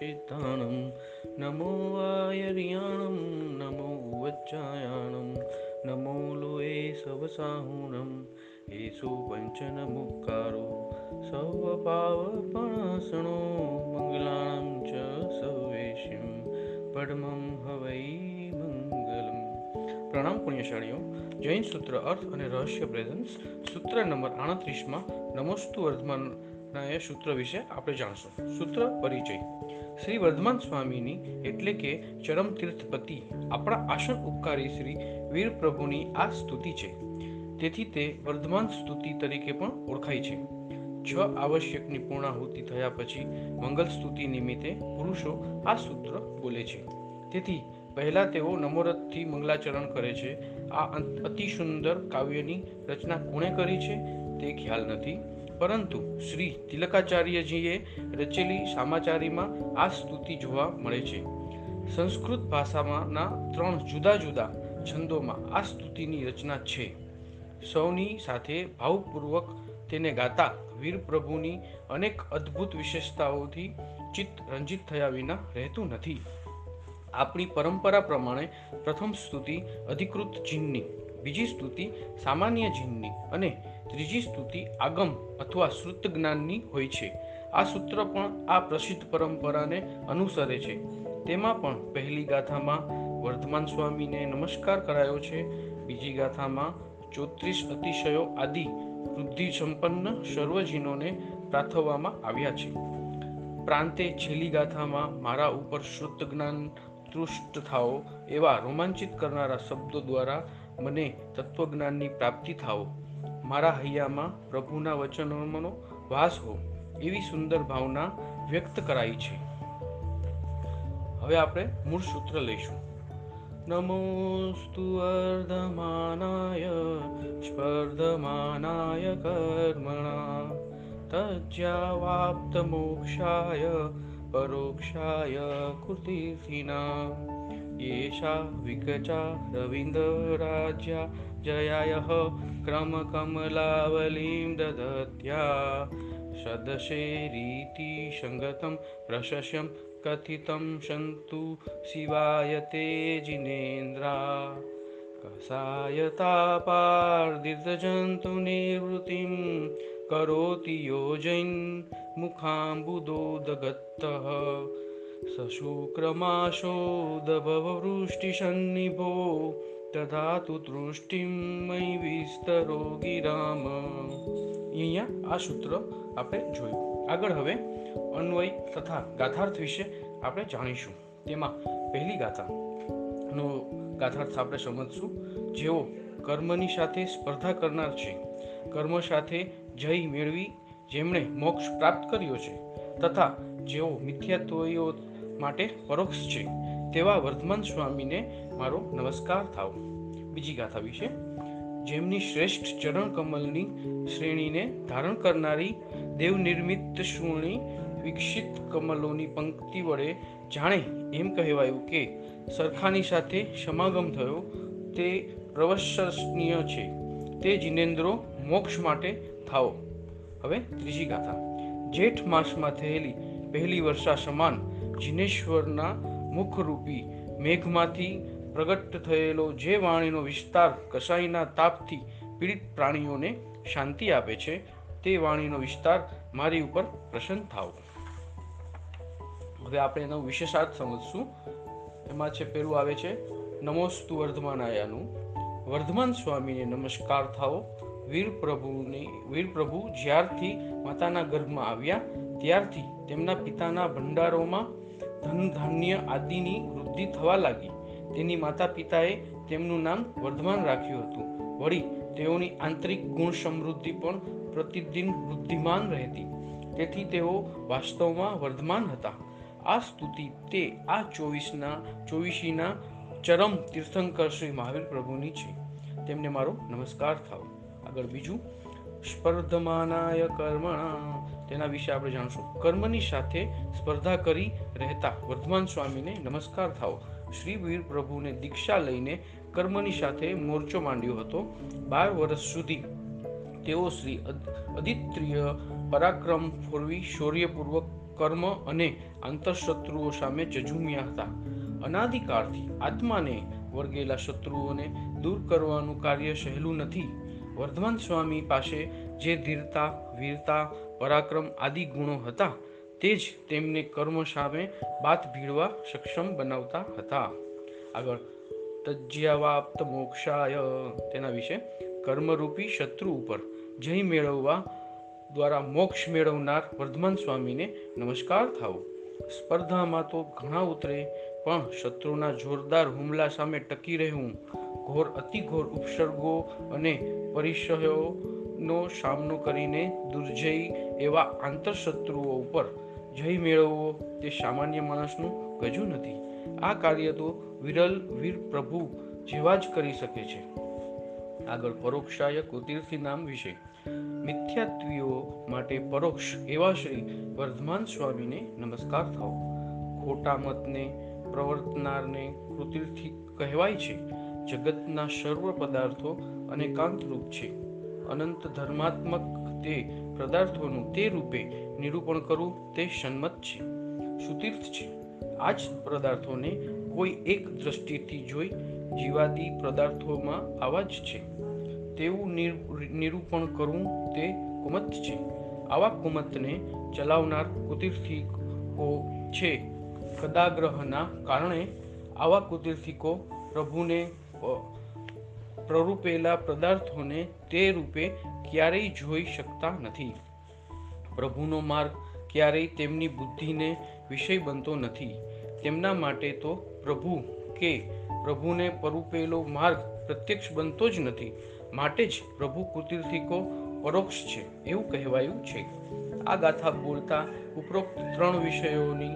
सिद्धाणं नमो वायर्याणं नमो वज्जायाणं नमो लोये सवसाहुणं येषु पञ्चनमुक्कारो સર્વપાવપણાસણો મંગલાણં ચ સવેશિમ પડમં હવૈ મંગલમ પ્રણામ પુણ્યશાળીઓ જૈન સૂત્ર અર્થ અને રહસ્ય પ્રેઝન્સ સૂત્ર નંબર આડત્રીસમાં નમોસ્તુ વર્ધમાનના એ સૂત્ર વિશે આપણે જાણશું સૂત્ર પરિચય શ્રી વર્ધમાન સ્વામીની એટલે કે ચરમ તીર્થપતિ આપણા આસન ઉપકારી શ્રી વીર પ્રભુની આ સ્તુતિ છે. તેથી તે વર્ધમાન સ્તુતિ તરીકે પણ ઓળખાય છે. છ આવશ્યકની પૂર્ણાહુતિ થયા પછી મંગલ સ્તુતિ નિમિત્તે પુરુષો આ સૂત્ર બોલે છે. તેથી પહેલા તેઓ નમોરથથી મંગલાચરણ કરે છે. આ અતિ સુંદર કાવ્યની રચના કોણે કરી છે તે ખ્યાલ નથી. પરંતુ શ્રી તિલકાચાર્યજીએ રચેલી સામાચારીમાં આ સ્તુતિ જોવા મળે છે. સંસ્કૃત ભાષામાંના ત્રણ જુદા જુદા છંદોમાં આ સ્તુતિની રચના છે. સૌની સાથે ભાવપૂર્વક તેને ગાતા વીર પ્રભુની અનેક અદ્ભુત વિશેષતાઓથી ચિત્ત રંજિત થયા વિના રહેતું નથી. આપણી પરંપરા પ્રમાણે પ્રથમ સ્તુતિ અધિકૃત જીનની બીજી સ્તુતિ સામાન્ય જીનની અને ત્રીજી સ્તુતિ આગમ અથવા શ્રુત જ્ઞાનની હોય છે. આ સૂત્ર પણ આ પ્રસિદ્ધ પરંપરાને અનુસરે છે. તેમાં પણ પહેલી ગાથામાં વર્ધમાન સ્વામીને નમસ્કાર કરાયો છે. બીજી ગાથામાં ચોત્રીસ અતિશયો આદિ વૃદ્ધિ સંપન્ન સર્વજીનોને પ્રાર્થવામાં આવ્યા છે. પ્રાંતે છેલ્લી ગાથામાં મારા ઉપર શ્રુત જ્ઞાન તૃષ્ટ થાઓ એવા રોમાંચિત કરનારા શબ્દો દ્વારા મને તત્વજ્ઞાનની પ્રાપ્તિ થાઓ. મારા હૈયામાં પ્રભુના વચનોનો વાસ હો, એવી સુંદર ભાવના વ્યક્ત કરાઈ છે. હવે આપણે મૂળ સૂત્ર લઈશું. નમોસ્તુ અર્ધમાનાય, સ્પર્ધમાનાય કર્મણા તજ્યાવાપ્ત મોક્ષાય પરોક્ષાય કૃતિથિના યેષા વિગચા રવિન્દ્ર રાજ્યા जयायः क्रमकमलावलीं ददत्या सदशेरीति सङ्गतं प्रशस्यं कथितं सन्तु शिवाय ते जिनेन्द्रा कसायतापार्दितजन्तुनिवृत्तिं करोति योजयन् मुखाम्बुदोदगत्तः। सशुक्रमाशोदभववृष्टिसन्निभो દધાતુ તૃષ્ટિમ મયી વિસ્તરો ગિરામ અહીંયા આ સૂત્ર આપણે જોયું આગળ હવે અન્વય તથા ગાથાર્થ વિશે આપણે જાણીશું તેમાં પહેલી ગાથા નો ગાથાર્થ આપણે સમજશું જેઓ કર્મની સાથે સ્પર્ધા કરનાર છે કર્મ સાથે જય મેળવી જેમણે મોક્ષ પ્રાપ્ત કર્યો છે તથા જેઓ મિથ્યાત્વયો માટે પરોક્ષ છે તેવા વર્ધમાન સ્વામીને મારો નમસ્કાર થાવ. બીજી ગાથા વિશે. જેમની શ્રેષ્ઠ ચરણ કમલની શ્રેણીને ધારણ કરનારી દેવ નિર્મિત શ્રુણી વિકસિત કમલોની પંક્તિ વડે જાણે એમ કહેવાયું કે સરખાની સાથે સમાગમ થયો તે પ્રવશનીય છે. તે જિનેન્દ્રો મોક્ષ માટે થાઓ. હવે ત્રીજી ગાથા. જેઠ માસમાં થયેલી પહેલી વર્ષા સમાન જિનેશ્વરના મુખરૂપી મેઘમાંથી પ્રગટ થયેલો જે વાણીનો વિસ્તાર કસાઈના તાપથી પીડિત પ્રાણીઓને શાંતિ આપે છે, તે વાણીનો વિસ્તાર મારી ઉપર પ્રસન્ન થાવ હવે આપણે એનો વિશેષાર્થ સમજશું. એમાં છે, પેલું આવે છે, નમોસ્તુ વર્ધમાનાયાનું વર્ધમાન સ્વામીને નમસ્કાર થાઓ. વીર પ્રભુની, વીર પ્રભુ જ્યારથી માતાના ગર્ભમાં આવ્યા, ત્યારથી તેમના પિતાના ભંડારોમાં ધન ધાન્ય આદિની વૃદ્ધિ થવા લાગી. તેની માતા પિતાએ તેમનું નામ વર્ધમાન રાખ્યું હતું. વળી, તેઓની આંતરિક ગુણ સમૃદ્ધિ પણ પ્રતિદિન વૃદ્ધિમાન રહેતી. તેથી તેઓ વાસ્તવમાં વર્ધમાન હતા. આ સ્તુતિ તે આ ચોવીસના, ચોવીસીના ચરમ તીર્થંકર શ્રી મહાવીર પ્રભુની છે. તેમને મારો નમસ્કાર થાવ. આગળ બીજું, સ્પર્ધમાનાય કર્મણા. તેના વિશે આપણે જાણશું. કર્મની સાથે સ્પર્ધા કરી રહેતા વર્ધમાન સ્વામીને નમસ્કાર થાવ શ્રી વીર પ્રભુને દીક્ષા લઈને કર્મની સાથે મોરચો માંડ્યો હતો. બાર વર્ષ સુધી તેઓ શ્રી અદિત્રિય પરાક્રમ ફોરવી શૌર્યપૂર્વક કર્મ અને આંતરશત્રુઓ સામે જજુમ્યા હતા. અનાદિકાળથી આત્માને વર્ગેલા શત્રુઓને દૂર કરવાનું કાર્ય સહેલું નથી. વર્ધમાન સ્વામી પાસે જે ધીરતા, વીરતા, પરાક્રમ આદિ ગુણો હતા તે જ તેમને કર્મ સામે બાત ભીડવા સક્ષમ બનાવતા હતા. આગળ તજ્યાવાપ્ત મોક્ષાય તેના વિશે, કર્મરૂપી શત્રુ ઉપર જય મેળવવા દ્વારા મોક્ષ મેળવનાર વર્ધમાન સ્વામીને નમસ્કાર થાવ સ્પર્ધામાં તો ઘણા ઉતરે, પણ શત્રુના જોરદાર હુમલા સામે ટકી રહેવું, ઘોર અતિઘોર ઉપસર્ગો અને પરિચયોનો સામનો કરીને દુર્જય એવા આંતરશત્રુઓ ઉપર જય મેળવવો તે સામાન્ય માણસનું ગજુ નથી. આ કાર્ય તો વિરલ વીર પ્રભુ જેવા જ કરી શકે છે. આગળ પરોક્ષાય કુતિર્થી નામ વિશે. મિથ્યાત્વીઓ માટે પરોક્ષ એવા શ્રી વર્ધમાન સ્વામીને નમસ્કાર થાઓ. ખોટા મતને, પ્રવર્તનારને કૃતિર્થી કહેવાય છે. જગતના સર્વ પદાર્થો અને કાંતરૂપ છે. અનંત ધર્માત્મક તે પદાર્થોનું તે રૂપે નિરૂપણ કરવું તે સન્મત છે. સુતીર્થ છે. આ જ પદાર્થોને કોઈ એક દ્રષ્ટિથી જોઈ જીવાદી પદાર્થોમાં આવા જ છે. તેવું નિરૂપણ કરવું તે કુમત છે. આવા કુમતને ચલાવનાર કુતિર્થિકો છે. કદાગ્રહના કારણે આવા કુતિર્થિકો પ્રભુને પ્રરૂપેલા પદાર્થોને તે રૂપે ક્યારેય જોઈ શકતા નથી. પ્રભુનો માર્ગ ક્યારેય તેમની બુદ્ધિને વિષય બનતો નથી. તેમના માટે તો પ્રભુ કે પ્રભુને પરૂપેલો માર્ગ પ્રત્યક્ષ બનતો જ નથી. માટે જ પ્રભુ કુતિર્થિકો પરોક્ષ છે, એવું કહેવાયું છે. આ ગાથા બોલતા ઉપરોક્ત ત્રણ વિષયોની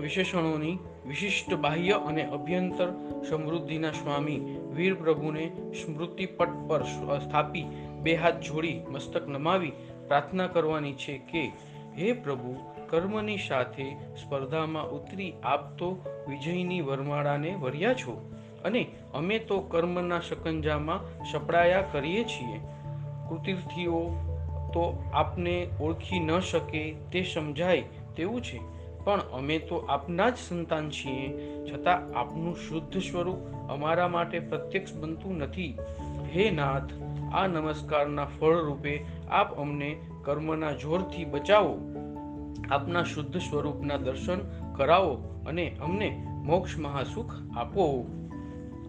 વિશેષણોની વિશિષ્ટ બાહ્ય અને અભ્યંતર સમૃદ્ધિના સ્વામી વીર પ્રભુને સ્મૃતિપટ પર સ્થાપી, બે હાથ જોડી, મસ્તક નમાવી, પ્રાર્થના કરવાની છે કે, હે પ્રભુ, કર્મની સાથે સ્પર્ધામાં ઉતરી આપ તો વિજયની વરમાળાને વર્યા છો અને અમે તો કર્મના શકંજામાં સપડાયા કરીએ છીએ. કૃતિર્થીઓ તો આપને ઓળખી ન શકે તે સમજાય તેવું છે. પણ અમે તો આપના જ સંતાન છીએ, છતાં આપનું શુદ્ધ સ્વરૂપ અમારા માટે પ્રત્યક્ષ બનતું નથી. હે નાથ, આ નમસ્કારના ફળ રૂપે આપ અમને કર્મના જોરથી બચાવો. આપના શુદ્ધ સ્વરૂપના દર્શન કરાવો અને અમને મોક્ષ મહાસુખ આપો.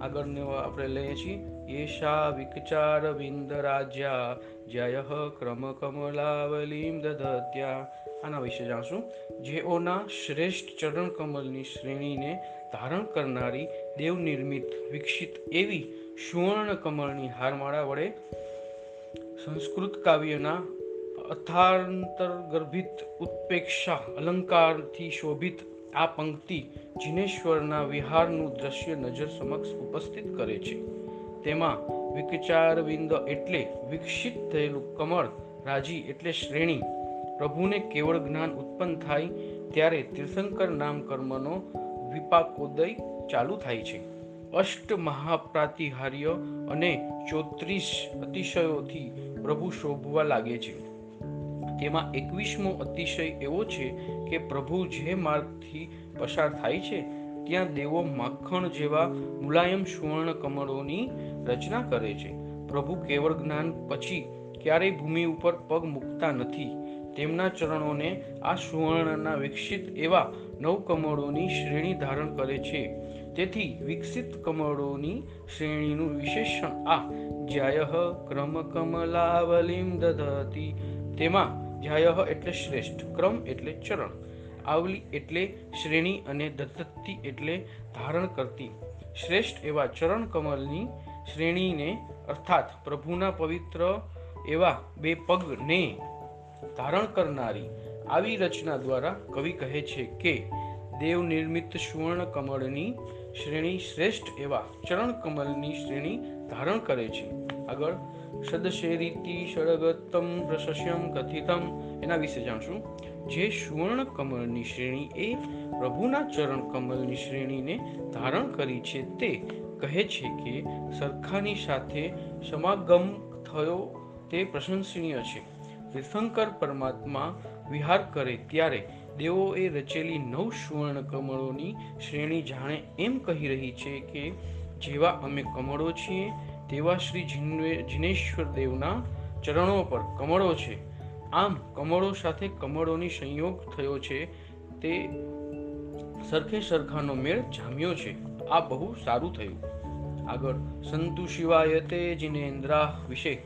આગળને આપણે લઈએ છીએ. યેશા વિકચાર વિંદ રાજ્યા જય ક્રમ કમલાવલીમ દધત્યા આના વિશે જાણશું. જેઓના શ્રેષ્ઠ ચરણ કમલની શ્રેણીને ધારણ કરનારી દેવ નિર્મિત વિકસિત એવી સુવર્ણ કમળની હારમાળા વડે સંસ્કૃત કાવ્યના અથાંતરગર્ભિત ઉત્પેક્ષા, અલંકારથી શોભિત આ પંક્તિ જિનેશ્વરના વિહારનું દ્રશ્ય નજર સમક્ષ ઉપસ્થિત કરે છે. તેમાં વિકચારવિંદ એટલે વિકસિત થયેલું કમળ, રાજી એટલે શ્રેણી પ્રભુને કેવળ જ્ઞાન ઉત્પન્ન થાય ત્યારે તીર્થંકર નામ કર્મનો વિપાકોદય ચાલુ થાય છે. અષ્ટ મહાપ્રાતિહાર્ય અને ચોત્રીસ અતિશયોથી પ્રભુ શોભવા લાગે છે. તેમાં એકવીસમો અતિશય એવો છે કે પ્રભુ જે માર્ગથી પસાર થાય છે, ત્યાં દેવો માખણ જેવા મુલાયમ સુવર્ણ કમળોની રચના કરે છે. પ્રભુ કેવળ જ્ઞાન પછી ક્યારેય ભૂમિ ઉપર પગ મૂકતા નથી. તેમના ચરણોને આ સુવર્ણના વિકસિત એવા નવ કમળોની શ્રેણી ધારણ કરે છે. તેથી વિકસિત કમળોની શ્રેણીનું વિશેષણ આ જ્યાય ક્રમ કમલાવલીમ દધતી. તેમાં જ્યાય એટલે શ્રેષ્ઠ, ક્રમ એટલે ચરણ. આવલી એટલે શ્રેણી અને દત્તતી એટલે ધારણ કરતી. શ્રેષ્ઠ એવા ચરણ કમલની શ્રેણીને અર્થાત પ્રભુના પવિત્ર એવા બે પગને ધારણ કરનારી આવી રચના દ્વારા કવિ કહે છે કે, દેવ નિર્મિત સુવર્ણ કમળની શ્રેણી શ્રેષ્ઠ એવા ચરણ કમલની શ્રેણી ધારણ કરે છે. આગળ, સદશેરીતિ સળગતમ પ્રશસ્યમ કથિતમ એના વિશે જાણશું. જે સુવર્ણ કમળની શ્રેણી એ પ્રભુના ચરણ કમલની શ્રેણીને ધારણ કરી છે તે કહે છે કે, સરખાની સાથે સમાગમ થયો તે પ્રશંસનીય છે. તીર્થંકર પરમાત્મા વિહાર કરે ત્યારે દેવોએ રચેલી નવ સુવર્ણ કમળોની શ્રેણી જાણે એમ કહી રહી છે કે જેવા અમે કમળો છીએ, તેવા શ્રી જિનેશ્વર દેવના ચરણો પર કમળો છે. આમ કમળો સાથે કમળોની સંયોગ થયો છે, તે સરખે સરખાનો મેળ જામ્યો છે. આ બહુ સારું થયું. આગળ, સંતુ શિવાય તે વિશે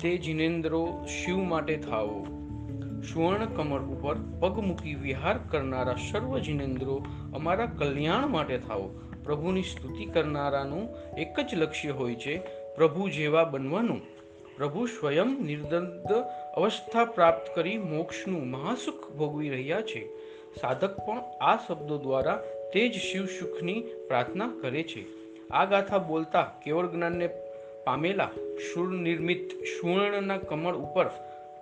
તે જિનેન્દ્રો શિવ માટે થાવો સુવર્ણ કમળ ઉપર પગ મૂકી વિહાર કરનારા સર્વ જિનેન્દ્રો અમારા કલ્યાણ માટે થાવો પ્રભુની સ્તુતિ કરનારાનું એક જ લક્ષ્ય હોય છે, પ્રભુ જેવા બનવાનું. પ્રભુ સ્વયં નિર્દંત અવસ્થા પ્રાપ્ત કરી મોક્ષનું મહાસુખ ભોગવી રહ્યા છે. સાધક પણ આ શબ્દો દ્વારા તે જ શિવ સુખની પ્રાર્થના કરે છે. આ ગાથા બોલતા કેવળ જ્ઞાનને પામેલા સુનિર્મિત સુવર્ણના કમળ ઉપર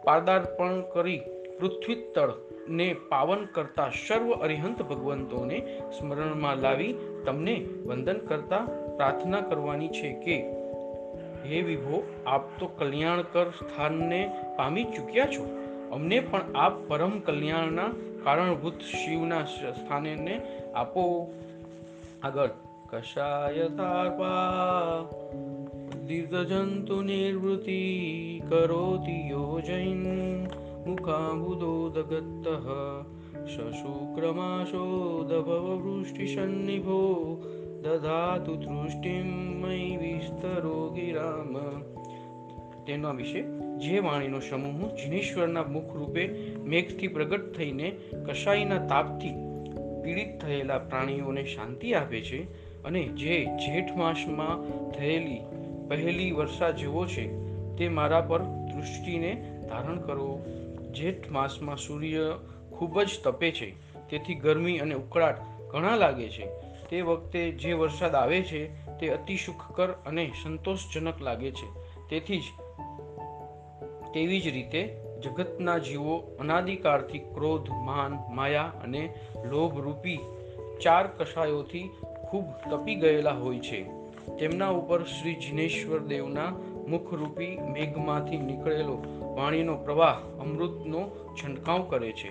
પાદાર્પણ કરી પૃથ્વી તળને પાવન કરતા સર્વ અરિહંત ભગવંતોને સ્મરણમાં લાવી તમને વંદન કરતા પ્રાર્થના કરવાની છે કે, હે વિભો, આપ તો કલ્યાણકર સ્થાનને પામી ચૂક્યા છો. અમને પણ આપ પરમ કલ્યાણના કારણભૂત શિવના સ્થાને આપો. આગળ. કશાય તારપા દીર્ઘજંતુ करोति योजयन् मुखाबुदोदगत्तः શશુક્રમાશોદભવવૃષ્ટિસન્નિભો દધાતુ તૃષ્ટિમ મયી વિસ્તરો ગિરામ તેના વિશે જે વાણીનો સમૂહ જીનેશ્વરના મુખ રૂપે મેઘથી પ્રગટ થઈને કશાયના તાપથી પીડિત થયેલા પ્રાણીઓને શાંતિ આપે છે અને જે જેઠ માસમાં થયેલી પહેલી વર્ષા જેવો છે, તે મારા પર દૃષ્ટિને ધારણ કરો. જેઠ માસમાં સૂર્ય ખૂબ જ તપે છે, તેથી ગરમી અને ઉકળાટ ઘણા લાગે છે. તે વખતે જે વરસાદ આવે છે, તે અતિ સુખકર અને સંતોષજનક લાગે છે. તેથી જ તેવી જ રીતે જગતના જીવો અનાદિકાળથી ક્રોધ, માન, માયા અને લોભરૂપી ચાર કષાયોથી ખૂબ તપી ગયેલા હોય છે. તેમના ઉપર શ્રી જિનેશ્વર દેવના મુખરૂપી મેઘમાંથી નીકળેલો વાણીનો પ્રવાહ અમૃતનો છંટકાવ કરે છે.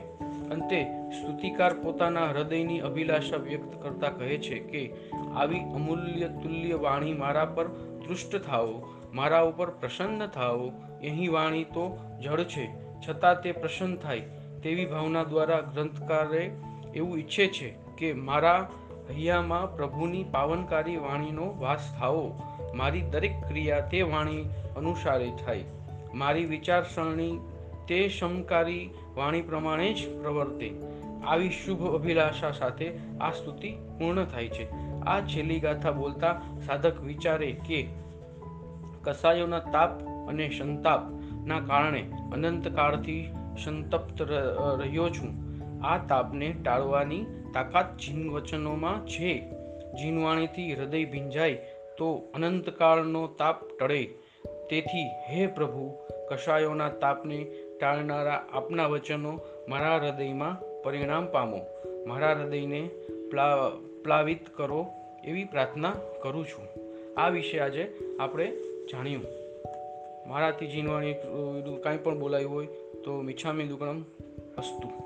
અંતે સ્તુતિકાર પોતાના હૃદયની અભિલાષા વ્યક્ત કરતા કહે છે કે, આવી અમૂલ્ય તુલ્ય વાણી મારા પર તૃષ્ટ થાઓ, મારા ઉપર પ્રસન્ન થાઓ. અહીં વાણી તો જળ છે, છતાં તે પ્રસન્ન થાય. તેવી ભાવના દ્વારા ગ્રંથકારે એવું ઈચ્છે છે કે મારા હૈયામાં પ્રભુની પાવનકારી વાણીનો વાસ થાવો મારી દરેક ક્રિયા તે વાણી અનુસારે થાય. મારી વિચારસરણી તે શમકારી વાણી પ્રમાણે જ પ્રવર્તે. આવી શુભ અભિલાષા સાથે આ સ્તુતિ પૂર્ણ થાય છે. આ છેલ્લી ગાથા બોલતા સાધક વિચારે કે, કસાયોના તાપ અને સંતાપના કારણે અનંતકાળથી સંતપ્ત રહ્યો છું. આ તાપને ટાળવાની તાકાત જીન વચનોમાં છે. જીનવાણીથી હૃદય ભીંજાય તો અનંતકાળનો તાપ ટળે. તેથી હે પ્રભુ, કશાયોના તાપને ટાળનારા આપના વચનો મારા હૃદયમાં પરિણામ પામો. મારા હૃદયને પ્લાવિત કરો એવી પ્રાર્થના કરું છું. આ વિશે આજે આપણે જાણ્યું. મારાથી જીનવાણી કાંઈ પણ બોલાયું હોય તો મિચ્છામી દુકડમ અસ્તુ